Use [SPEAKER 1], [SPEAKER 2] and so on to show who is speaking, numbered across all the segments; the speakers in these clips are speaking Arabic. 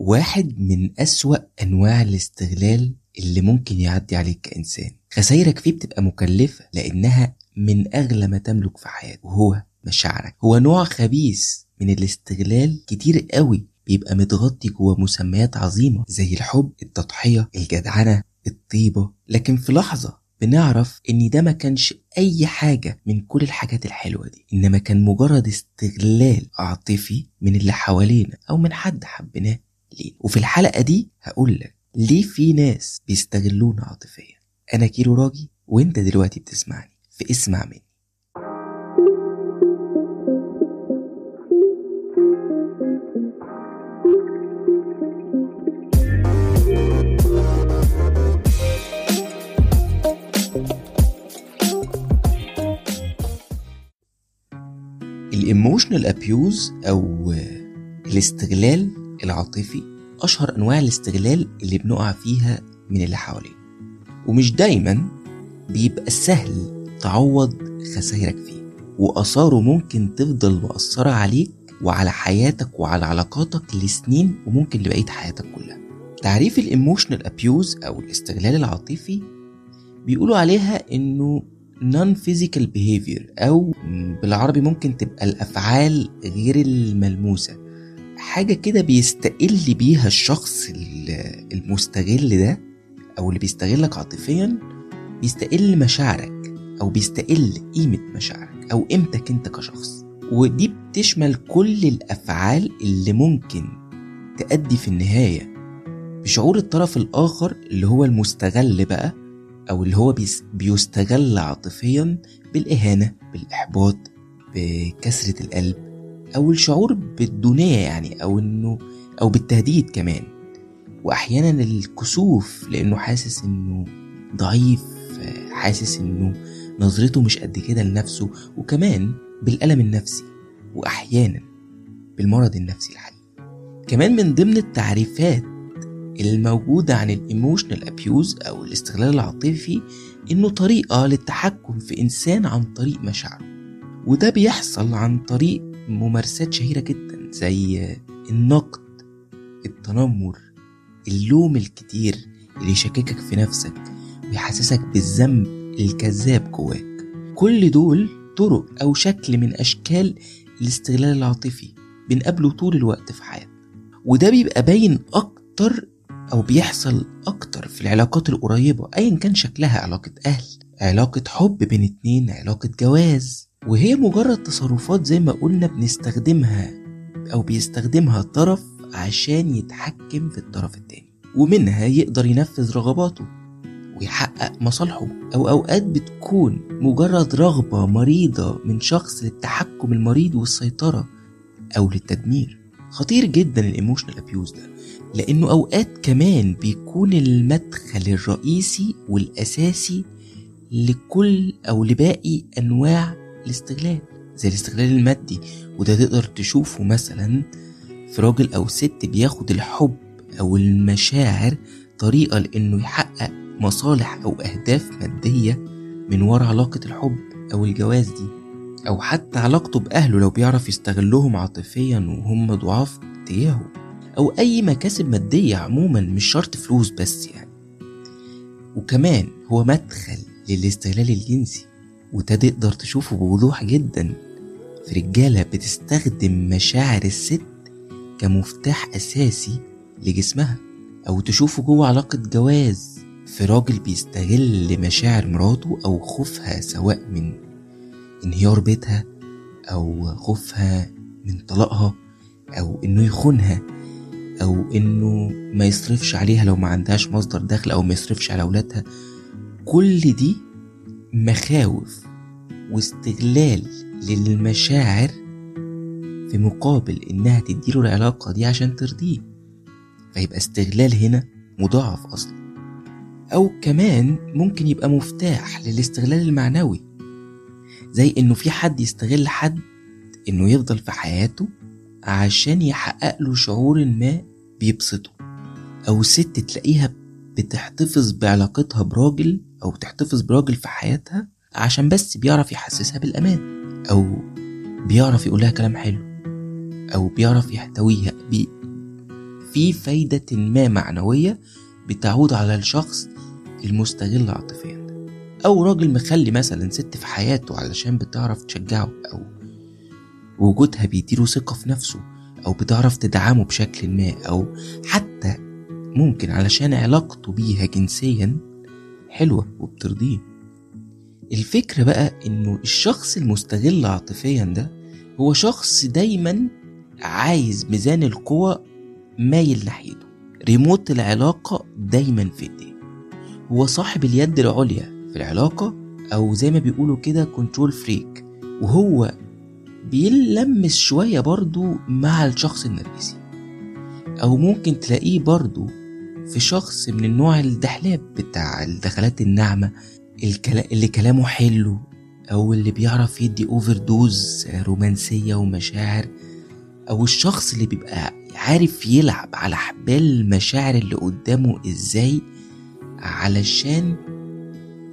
[SPEAKER 1] واحد من أسوأ أنواع الاستغلال اللي ممكن يعدي عليك كإنسان. خسايرك فيه بتبقى مكلفة لأنها من أغلى ما تملك في حياتك وهو مشاعرك. هو نوع خبيث من الاستغلال كتير قوي بيبقى متغطي جوه مسميات عظيمة زي الحب التضحية الجدعنة الطيبة. لكن في لحظة بنعرف إن ده ما كانش أي حاجة من كل الحاجات الحلوة دي. إنما كان مجرد استغلال عاطفي من اللي حوالينا أو من حد حبيناه. ليه وفي الحلقة دي هقول لك ليه في ناس بيستغلونا عاطفيا. أنا كيرو راجي وأنت دلوقتي بتسمعني في اسمع مني. ال emotional abuse أو الاستغلال العاطفي أشهر أنواع الاستغلال اللي بنقع فيها من اللي حوالينا ومش دايما بيبقى سهل تعوض خسائرك فيه. وآثاره ممكن تفضل مأثرة عليك وعلى حياتك وعلى علاقاتك لسنين وممكن لبقية حياتك كلها. تعريف ال emotional abuse أو الاستغلال العاطفي بيقولوا عليها إنه non physical behavior أو بالعربي ممكن تبقى الأفعال غير الملموسة. حاجة كده بيستقل بيها الشخص المستغل ده أو اللي بيستغلك عاطفيا بيستقل مشاعرك أو بيستقل قيمة مشاعرك أو قيمتك أنت كشخص. ودي بتشمل كل الأفعال اللي ممكن تأدي في النهاية بشعور الطرف الآخر اللي هو المستغل بقى أو اللي هو بيستغل عاطفيا بالإهانة بالإحباط بكسرة القلب أو الشعور بالدونيه يعني أو إنه أو بالتهديد كمان. واحيانا الكسوف لأنه حاسس إنه ضعيف حاسس إنه نظرته مش قد كده لنفسه وكمان بالألم النفسي واحيانا بالمرض النفسي الحقيقي. كمان من ضمن التعريفات الموجودة عن ال emotional abuse أو الاستغلال العاطفي إنه طريقة للتحكم في إنسان عن طريق مشاعره. وده بيحصل عن طريق ممارسات شهيرة جدا زي النقد التنمر اللوم الكتير اللي يشككك في نفسك ويحسسك بالذنب الكذاب جواك. كل دول طرق أو شكل من أشكال الاستغلال العاطفي بنقابله طول الوقت في حياتنا. وده بيبقى باين أكتر أو بيحصل أكتر في العلاقات القريبة أيا كان شكلها علاقة أهل علاقة حب بين اتنين علاقة جواز. وهي مجرد تصرفات زي ما قلنا بنستخدمها أو بيستخدمها طرف عشان يتحكم في الطرف التاني ومنها يقدر ينفذ رغباته ويحقق مصالحه. أو أوقات بتكون مجرد رغبة مريضة من شخص للتحكم المريض والسيطرة أو للتدمير. خطير جدا ال emotional abuse ده لأنه أوقات كمان بيكون المدخل الرئيسي والأساسي لكل أو لباقي أنواع الاستغلال زي الاستغلال المادي وده تقدر تشوفه مثلا في راجل أو ست بياخد الحب أو المشاعر طريقة لإنه يحقق مصالح أو أهداف مادية من ورا علاقة الحب أو الجواز دي أو حتى علاقته بأهله لو بيعرف يستغلهم عاطفيا وهم ضعاف تجاهه أو أي مكاسب مادية عموما مش شرط فلوس بس يعني. وكمان هو مدخل للاستغلال الجنسي. وده تقدر تشوفه بوضوح جدا. في رجالة بتستخدم مشاعر الست كمفتاح أساسي لجسمها أو تشوفه جوه علاقة جواز. في راجل بيستغل مشاعر مراته أو خوفها سواء من انهيار بيتها أو خوفها من طلاقها أو إنه يخونها أو إنه ما يصرفش عليها لو ما عندهاش مصدر دخل أو ما يصرفش على أولادها. كل دي مخاوف واستغلال للمشاعر في مقابل إنها تديله العلاقة دي عشان ترضيه. فيبقى استغلال هنا مضاعف أصلا. أو كمان ممكن يبقى مفتاح للاستغلال المعنوي زي إنه في حد يستغل حد إنه يفضل في حياته عشان يحقق له شعور ما بيبسطه. أو ست تلاقيها بتحتفظ بعلاقتها براجل أو تحتفظ براجل في حياتها عشان بس بيعرف يحسسها بالأمان أو بيعرف يقولها كلام حلو أو بيعرف يحتويها بي في فايدة ما معنوية بتعود على الشخص المستغل عاطفيا. ده أو راجل مخلي مثلا ست في حياته علشان بتعرف تشجعه أو وجودها بيديله ثقة في نفسه أو بتعرف تدعمه بشكل ما أو حتى ممكن علشان علاقته بيها جنسيا حلوة وبترضيه. الفكرة بقى إنه الشخص المستغل عاطفيا ده هو شخص دايما عايز ميزان القوة مايل ناحيته. ريموت العلاقة دايما في ايديه هو صاحب اليد العليا في العلاقة أو زي ما بيقولوا كده control freak وهو بيلمس شوية برضو مع الشخص النرجسي أو ممكن تلاقيه برضو في شخص من النوع الدحلاب بتاع الدخلات الناعمة. اللي كلامه حلو أو اللي بيعرف يدي أوفر دوز رومانسية ومشاعر أو الشخص اللي بيبقى عارف يلعب على حبال المشاعر اللي قدامه إزاي علشان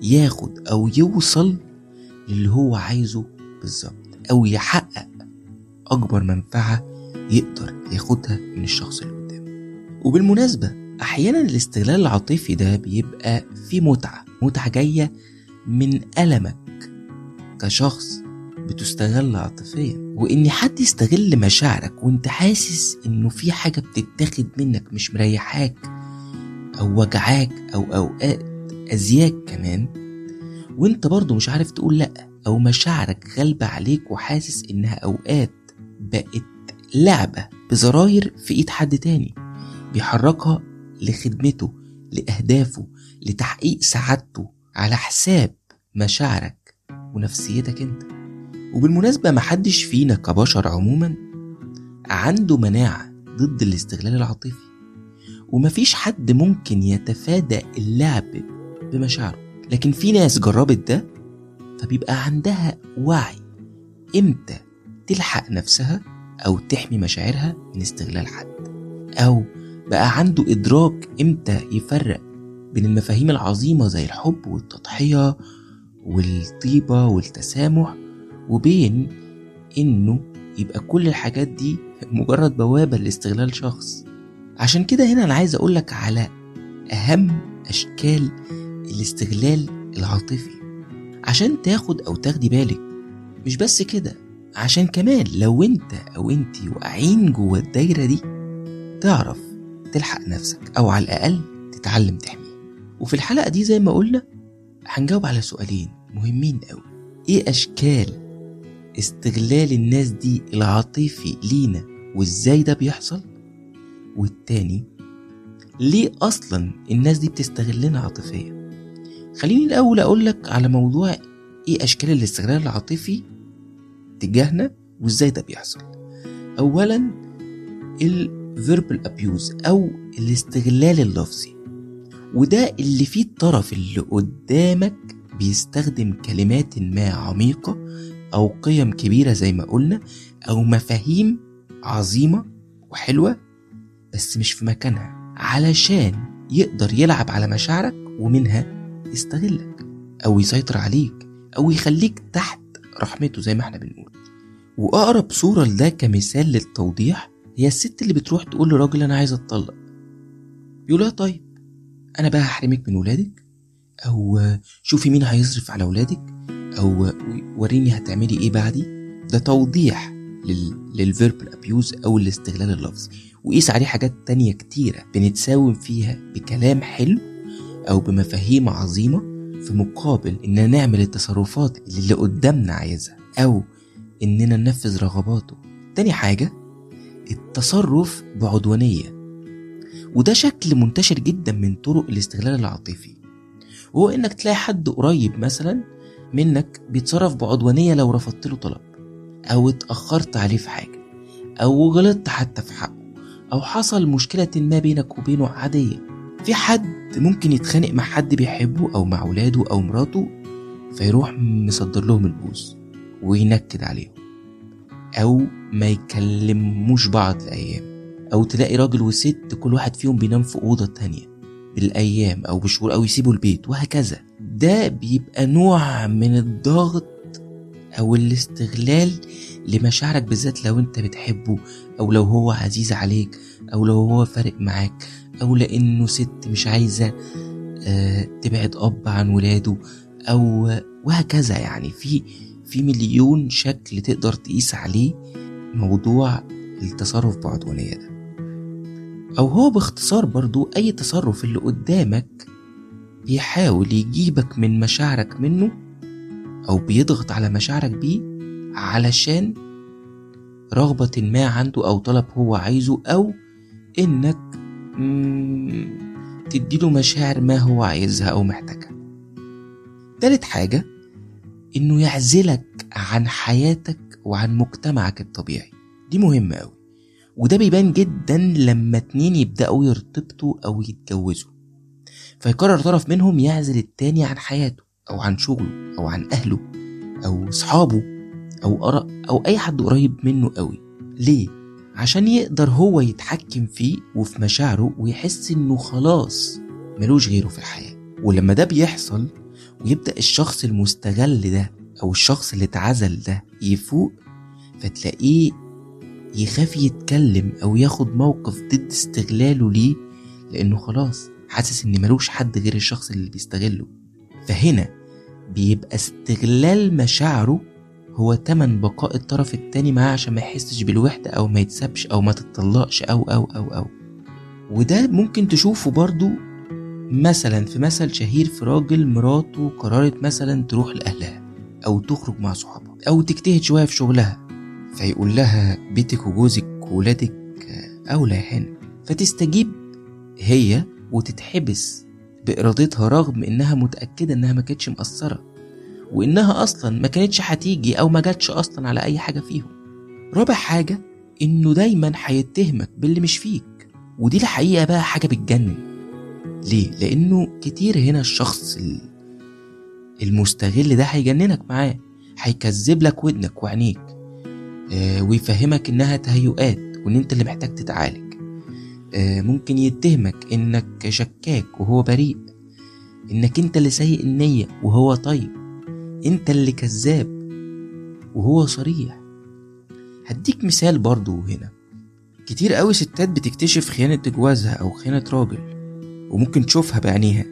[SPEAKER 1] ياخد أو يوصل للي هو عايزه بالظبط أو يحقق أكبر منفعة يقدر ياخدها من الشخص اللي قدامه وبالمناسبة أحيانا الاستغلال العاطفي ده بيبقى فيه متعة متعة جاية من ألمك كشخص بتستغل عاطفيا. وإن حد يستغل مشاعرك وإنت حاسس إنه في حاجة بتتاخد منك مش مريحاك أو وجعاك أو أوقات أذياك كمان وإنت برضه مش عارف تقول لأ أو مشاعرك غالبة عليك وحاسس إنها أوقات بقت لعبة بزراير في إيد حد تاني بيحركها لخدمته لأهدافه لتحقيق سعادته على حساب مشاعرك ونفسيتك انت. وبالمناسبة محدش فينا كبشر عموما عنده مناعة ضد الاستغلال العاطفي. ومفيش حد ممكن يتفادى اللعب بمشاعره. لكن في ناس جربت ده فبيبقى عندها وعي إمتى تلحق نفسها أو تحمي مشاعرها من استغلال حد؟ أو بقى عنده إدراك إمتى يفرق بين المفاهيم العظيمة زي الحب والتضحية والطيبة والتسامح وبين إنه يبقى كل الحاجات دي مجرد بوابة لاستغلال شخص. عشان كده هنا أنا عايز اقولك على أهم أشكال الاستغلال العاطفي. عشان تاخد أو تاخدي بالك مش بس كده عشان كمان لو أنت أو أنتي واقعين جوه الدايرة دي تعرف تلحق نفسك أو على الأقل تتعلم تحميه. وفي الحلقة دي زي ما قلنا هنجاوب على سؤالين مهمين قوي. إيه أشكال استغلال الناس دي العاطفي لينا وإزاي ده بيحصل؟ والتاني ليه أصلا الناس دي بتستغلنا عاطفيا؟ خليني الأول اقولك على موضوع إيه أشكال الاستغلال العاطفي تجاهنا وإزاي ده بيحصل. اولا ال verbal abuse أو الاستغلال اللفظي. وده اللي فيه الطرف اللي قدامك بيستخدم كلمات ما عميقة أو قيم كبيرة زي ما قلنا أو مفاهيم عظيمة وحلوة بس مش في مكانها علشان يقدر يلعب على مشاعرك ومنها يستغلك أو يسيطر عليك أو يخليك تحت رحمته زي ما إحنا بنقول. وأقرب صورة لده كمثال للتوضيح هي الست اللي بتروح تقول لراجل أنا عايز أتطلق. يقولها طيب أنا بقى هحرمك من ولادك أو شوفي مين هيصرف على ولادك أو وريني هتعملي إيه بعدي. ده توضيح لل... للفيربال أبيوز أو الاستغلال اللفظي وقيس عليه حاجات تانية كتيرة بنتساوم فيها بكلام حلو أو بمفاهيم عظيمة في مقابل إننا نعمل التصرفات اللي, قدامنا عايزها أو إننا ننفذ رغباته. تاني حاجة التصرف بعدوانية. وده شكل منتشر جدا من طرق الاستغلال العاطفي. وهو إنك تلاقي حد قريب مثلا منك بيتصرف بعدوانية لو رفضت له طلب أو اتأخرت عليه في حاجة أو غلطت حتى في حقه أو حصل مشكلة ما بينك وبينه عادية. في حد ممكن يتخانق مع حد بيحبه أو مع ولاده أو مراته فيروح مصدر لهم البوز وينكد عليهم. أو ما يكلموش بعض الأيام أو تلاقي راجل وست كل واحد فيهم بينام في أوضة تانية بالأيام أو بشهور أو يسيبوا البيت وهكذا. ده بيبقى نوع من الضغط أو الاستغلال لمشاعرك بالذات لو أنت بتحبه أو لو هو عزيز عليك أو لو هو فارق معاك أو لأنه ست مش عايزة آه، تبعد أب عن ولاده أو وهكذا يعني. في في مليون شكل تقدر تقيس عليه موضوع التصرف بعدوانية ده. أو هو باختصار برضو أي تصرف اللي قدامك بيحاول يجيبك من مشاعرك منه أو بيضغط على مشاعرك بيه علشان رغبة ما عنده أو طلب هو عايزه أو إنك تديله مشاعر ما هو عايزها أو محتاجها. تالت حاجة إنه يعزلك عن حياتك وعن مجتمعك الطبيعي. دي مهمة أوي. وده بيبان جدا لما اتنين يبدأوا يرتبطوا أو يتجوزوا. فيقرر طرف منهم يعزل التاني عن حياته أو عن شغله أو عن أهله أو صحابه أو أرق أو أي حد قريب منه قوي ليه؟ عشان يقدر هو يتحكم فيه وفي مشاعره ويحس إنه خلاص ملوش غيره في الحياة. ولما ده بيحصل ويبدأ الشخص المستغل ده أو الشخص اللي اتعزل ده يفوق فتلاقيه يخاف يتكلم أو ياخد موقف ضد استغلاله ليه لأنه خلاص حاسس إن ملوش حد غير الشخص اللي بيستغله. فهنا بيبقى استغلال مشاعره هو تمن بقاء الطرف التاني معاه عشان ما يحسش بالوحدة أو ما يتسابش أو ما تتطلقش أو أو أو أو. وده ممكن تشوفه برضو مثلا في مثل شهير في راجل مراته قررت مثلا تروح لأهلها أو تخرج مع صحابها أو تجتهد شوية في شغلها. فيقول لها بيتك وجوزك وولادك أولى يا فتستجيب هي وتتحبس بإرادتها رغم إنها متأكدة إنها ما كانتش مقصرة وإنها أصلا ما كانتش هتيجي أو ما جاتش أصلا على أي حاجة فيهم. رابع حاجة إنه دايما هيتهمك باللي مش فيك ودي الحقيقة بقى حاجة بتجنن. ليه؟ لأنه كتير هنا الشخص المستغل ده هيجننك معاه هيكذب لك ودنك وعينيك آه ويفهمك إنها تهيؤات وإن أنت اللي محتاج تتعالج. آه ممكن يتهمك إنك شكاك وهو بريء إنك أنت اللي سيء النية وهو طيب أنت اللي كذاب وهو صريح. هديك مثال برضو هنا. كتير قوي ستات بتكتشف خيانة جوازها أو خيانة راجل. وممكن تشوفها بعينيها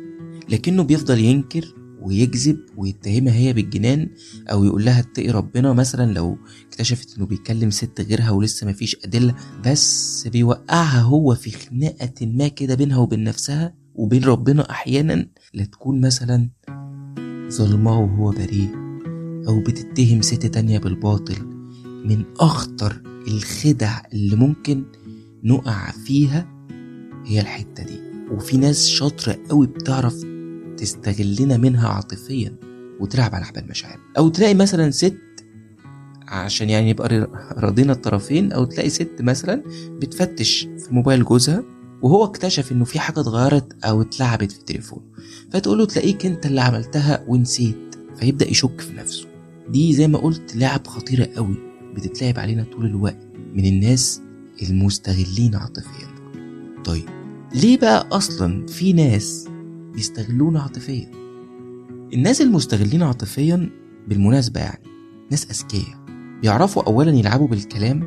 [SPEAKER 1] لكنه بيفضل ينكر ويكذب ويتهمها هي بالجنان أو يقول لها اتقي ربنا مثلا لو اكتشفت إنه بيكلم ست غيرها ولسه مفيش أدلة بس بيوقعها هو في خناقة ما كده بينها وبين نفسها وبين ربنا أحيانا لا تكون مثلا ظلماه وهو بريء أو بتتهم ست تانية بالباطل من أخطر الخدع اللي ممكن نقع فيها هي الحتة دي. وفي ناس شاطرة قوي بتعرف تستغلنا منها عاطفيا وتلعب على احبال مشاعر أو تلاقي مثلا ست عشان يعني يبقى راضينا الطرفين أو تلاقي ست مثلا بتفتش في موبايل جوزها وهو اكتشف إنه في حاجة اتغيرت أو اتلعبت في تليفونه فتقول له تلاقيك أنت اللي عملتها ونسيت فيبدأ يشك في نفسه. دي زي ما قلت لعب خطيرة قوي بتتلعب علينا طول الوقت من الناس المستغلين عاطفيا. طيب ليه بقى أصلا في ناس بيستغلونا عاطفيا؟ الناس المستغلين عاطفيا بالمناسبة يعني ناس أذكياء بيعرفوا أولا يلعبوا بالكلام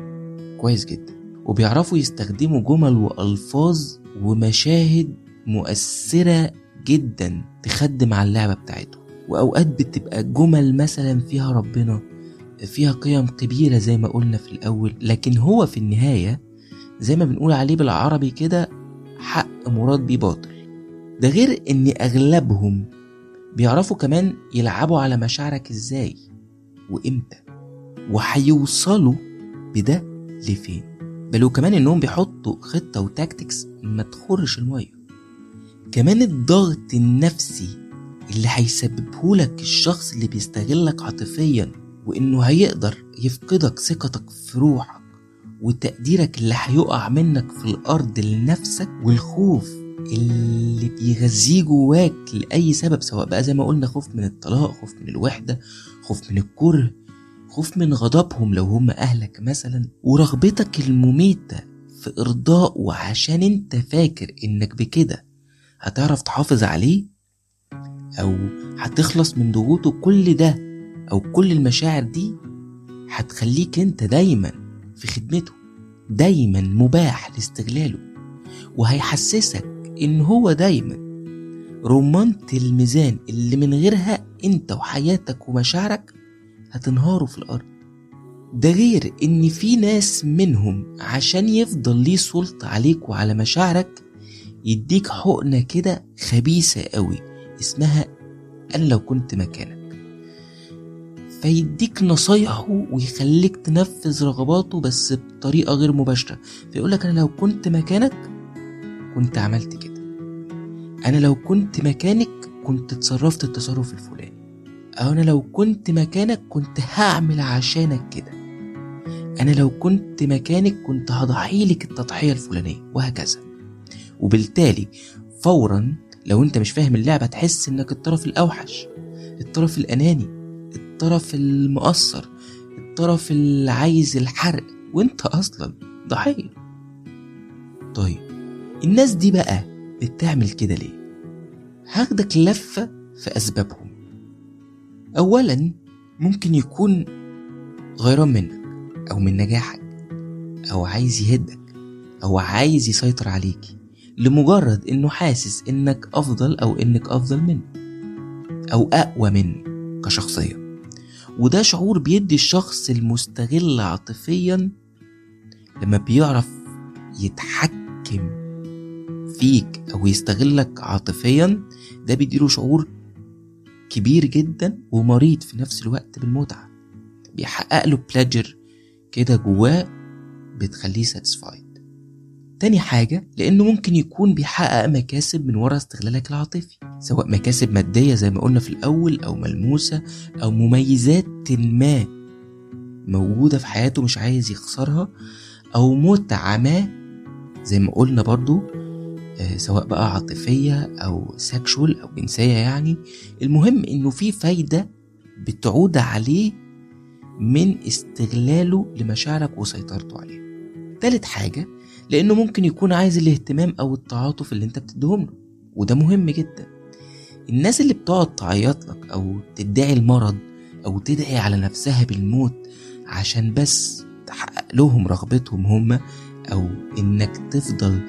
[SPEAKER 1] كويس جدا وبيعرفوا يستخدموا جمل وألفاظ ومشاهد مؤثرة جدا تخدم على اللعبة بتاعتهم. وأوقات بتبقى جمل مثلا فيها ربنا فيها قيم كبيرة زي ما قلنا في الأول لكن هو في النهاية زي ما بنقول عليه بالعربي كده حق مراد بيه باطل. ده غير إن أغلبهم بيعرفوا كمان يلعبوا على مشاعرك إزاي وإمتى وهيوصلوا بده لفين. بل وكمان إنهم بيحطوا خطة وتاكتكس ما تخرش المية. كمان الضغط النفسي اللي هيسببهولك الشخص اللي بيستغلك عاطفيا وإنه هيقدر يفقدك ثقتك في روحك وتقديرك اللي هيقع منك في الأرض لنفسك والخوف اللي بيغذيه جواك لأي سبب سواء بقى زي ما قلنا خوف من الطلاق خوف من الوحدة خوف من الكره خوف من غضبهم لو هم أهلك مثلا. ورغبتك المميتة في إرضاء وعشان أنت فاكر إنك بكده هتعرف تحافظ عليه؟ أو هتخلص من ضغوطه كل ده أو كل المشاعر دي؟ هتخليك أنت دايما في خدمته دايما مباح لاستغلاله وهيحسسك إن هو دايما رمانة الميزان اللي من غيرها أنت وحياتك ومشاعرك هتنهاروا في الأرض. ده غير إن في ناس منهم عشان يفضل ليه سلطة عليك وعلى مشاعرك يديك حقنة كده خبيثة قوي اسمها أنا لو كنت مكانك. فيديك نصايحه ويخليك تنفذ رغباته بس بطريقة غير مباشرة. فيقولك أنا لو كنت مكانك كنت عملت كده. أنا لو كنت مكانك كنت اتصرفت التصرف الفلاني. أو أنا لو كنت مكانك كنت هعمل عشانك كده. أنا لو كنت مكانك كنت هضحيلك التضحية الفلانية. وهكذا. وبالتالي فورا لو أنت مش فاهم اللعبة تحس إنك الطرف الأوحش الطرف الأناني الطرف المقصر الطرف اللي عايز الحرق وانت أصلا ضحية. طيب الناس دي بقى بتعمل كده ليه؟ هاخدك لفة في أسبابهم. أولا ممكن يكون غيران منك أو من نجاحك أو عايز يهدك أو عايز يسيطر عليك لمجرد إنه حاسس إنك أفضل أو إنك أفضل منه أو أقوى منه كشخصية. وده شعور بيدي الشخص المستغل عاطفيا لما بيعرف يتحكم فيك أو يستغلك عاطفيا. ده بيديله شعور كبير جدا ومريض في نفس الوقت بالمتعة. بيحقق له pleasure كده جواه بتخليه satisfied تاني حاجة لأنه ممكن يكون بيحقق مكاسب من ورا استغلالك العاطفي. سواء مكاسب مادية زي ما قلنا في الأول أو ملموسة أو مميزات ما موجودة في حياته مش عايز يخسرها أو متعة ما زي ما قلنا برضو آه، سواء بقى عاطفية أو sexual أو جنسية يعني. المهم إنه في فايدة بتعود عليه من استغلاله لمشاعرك وسيطرته عليها تالت حاجة لأنه ممكن يكون عايز الاهتمام أو التعاطف اللي أنت بتديهم له وده مهم جدا. الناس اللي بتقعد تعيط لك أو تدعي المرض أو تدعي على نفسها بالموت عشان بس تحقق لهم رغبتهم هما أو إنك تفضل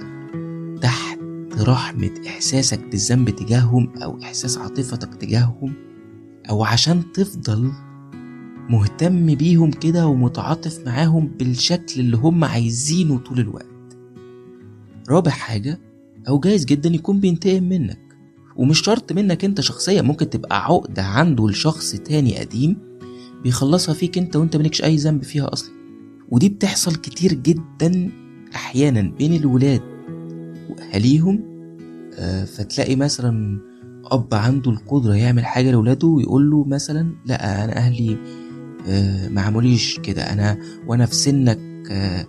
[SPEAKER 1] تحت رحمة إحساسك بالذنب تجاههم أو إحساس عاطفتك تجاههم أو عشان تفضل مهتم بيهم كده ومتعاطف معاهم بالشكل اللي هم عايزينه طول الوقت. رابع حاجة أو جايز جدا يكون بينتقم منك. ومش شرط منك انت شخصيا ممكن تبقى عقدة عنده لشخص تاني قديم بيخلصها فيك انت وانت مالكش أي ذنب فيها أصلا. ودي بتحصل كتير جدا أحيانا بين الولاد. وأهاليهم آه، فتلاقي مثلا أب عنده القدرة يعمل حاجة لولاده ويقول له مثلا لا أنا أهلي آه، ما كده أنا وأنا في سنك آه،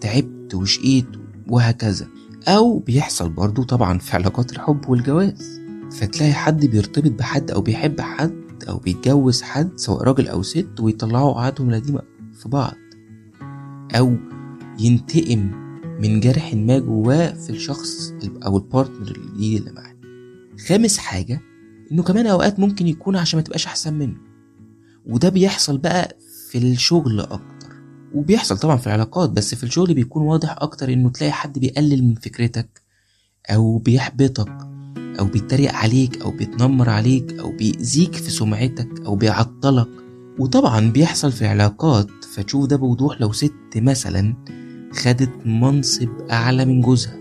[SPEAKER 1] تعبت وشقيت وهكذا. أو بيحصل برضو طبعا في علاقات الحب والجواز. فتلاقي حد بيرتبط بحد أو بيحب حد أو بيتجوز حد سواء راجل أو ست ويطلعوا عادهم القديمة في بعض. أو ينتقم من جرح ما جواه في الشخص أو البارتنر الجديد اللي معاه. خامس حاجة إنه كمان أوقات ممكن يكون عشان ما تبقاش أحسن منه. وده بيحصل بقى في الشغل أكتر. وبيحصل طبعا في العلاقات بس في الشغل بيكون واضح أكتر إنه تلاقي حد بيقلل من فكرتك أو بيحبطك أو بيتريق عليك أو بيتنمر عليك أو بيأذيك في سمعتك أو بيعطلك. وطبعا بيحصل في علاقات فتشوف ده بوضوح لو ست مثلا خدت منصب أعلى من جوزها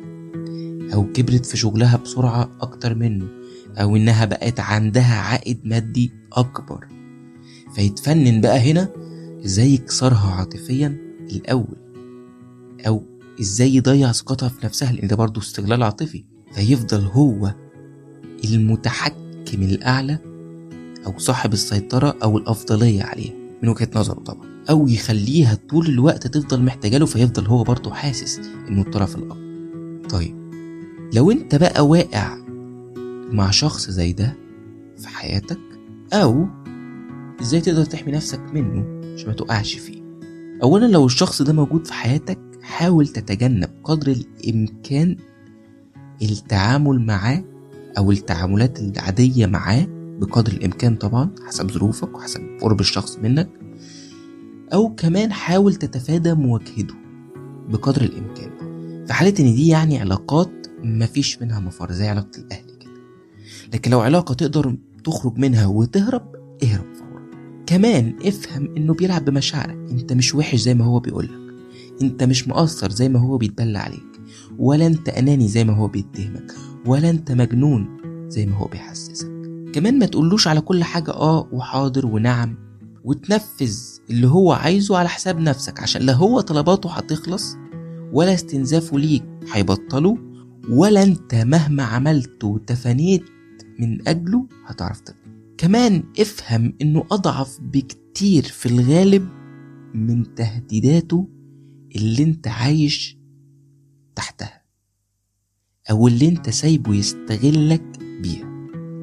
[SPEAKER 1] أو كبرت في شغلها بسرعة أكتر منه أو إنها بقت عندها عائد مادي أكبر. فيتفنن بقى هنا إزاي يكسرها عاطفيا؟ الأول. أو إزاي يضيع ثقتها في نفسها؟ لأن ده برضه استغلال عاطفي. فيفضل هو المتحكم الأعلى أو صاحب السيطرة أو الأفضلية عليها. من وجهة نظره طبعا. أو يخليها طول الوقت تفضل محتاجة له فيفضل هو برضه حاسس إنه الطرف الأقوى. طيب. لو أنت بقى واقع مع شخص زي ده في حياتك أو إزاي تقدر تحمي نفسك منه؟ عشان ما تقعش فيه. اولا لو الشخص ده موجود في حياتك حاول تتجنب قدر الإمكان التعامل معاه أو التعاملات العادية معاه بقدر الإمكان طبعا حسب ظروفك وحسب قرب الشخص منك. أو كمان حاول تتفادى مواجهته بقدر الإمكان. في حالة إن دي يعني علاقات مفيش منها مفر زي علاقة الأهل كده. لكن لو علاقة تقدر تخرج منها وتهرب اهرب. كمان افهم إنه بيلعب بمشاعرك. أنت مش وحش زي ما هو بيقولك. أنت مش مقصر زي ما هو بيتبلى عليك. ولا أنت أناني زي ما هو بيتهمك. ولا أنت مجنون زي ما هو بيحسسك. كمان ما تقولوش على كل حاجة آه وحاضر ونعم وتنفذ اللي هو عايزه على حساب نفسك. عشان لا هو طلباته هتخلص ولا استنزافه ليك هيبطله. ولا انت مهما عملت وتفانيت من أجله هتعرف ترضى كمان افهم انه اضعف بكتير في الغالب من تهديداته اللي انت عايش تحتها أو اللي انت سايبه يستغلك بيها.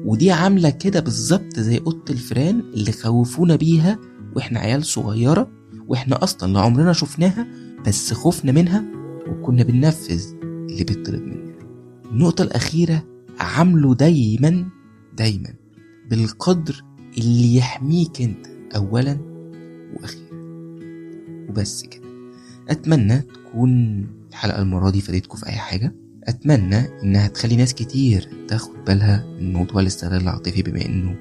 [SPEAKER 1] ودي عاملة كده بالظبط زي أوضة الفيران اللي خوفونا بيها وإحنا عيال صغيرة وإحنا أصلا لا عمرنا شفناها بس خفنا منها وكنا بننفذ اللي بيطلب مننا. النقطة الأخيرة عامله دايما دايما. بالقدر اللي يحميك انت أولا وأخيرا. وبس كده. أتمنى تكون الحلقة المرة دي فادتكم في أي حاجة. أتمنى إنها تخلي ناس كتير تاخد بالها من موضوع الاستغلال العاطفي بما إنه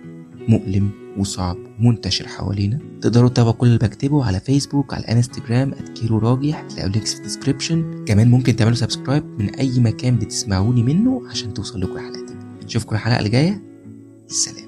[SPEAKER 1] مؤلم وصعب ومنتشر حوالينا. تقدروا تتابعوا كل اللي بكتبه على فيسبوك على انستجرام @كيرو راجح. هتلاقوا links في ال description كمان ممكن تعملوا subscribe من أي مكان بتسمعوني منه عشان توصل لكم الحلقات اشوفكم الحلقة اللي جاية سلام.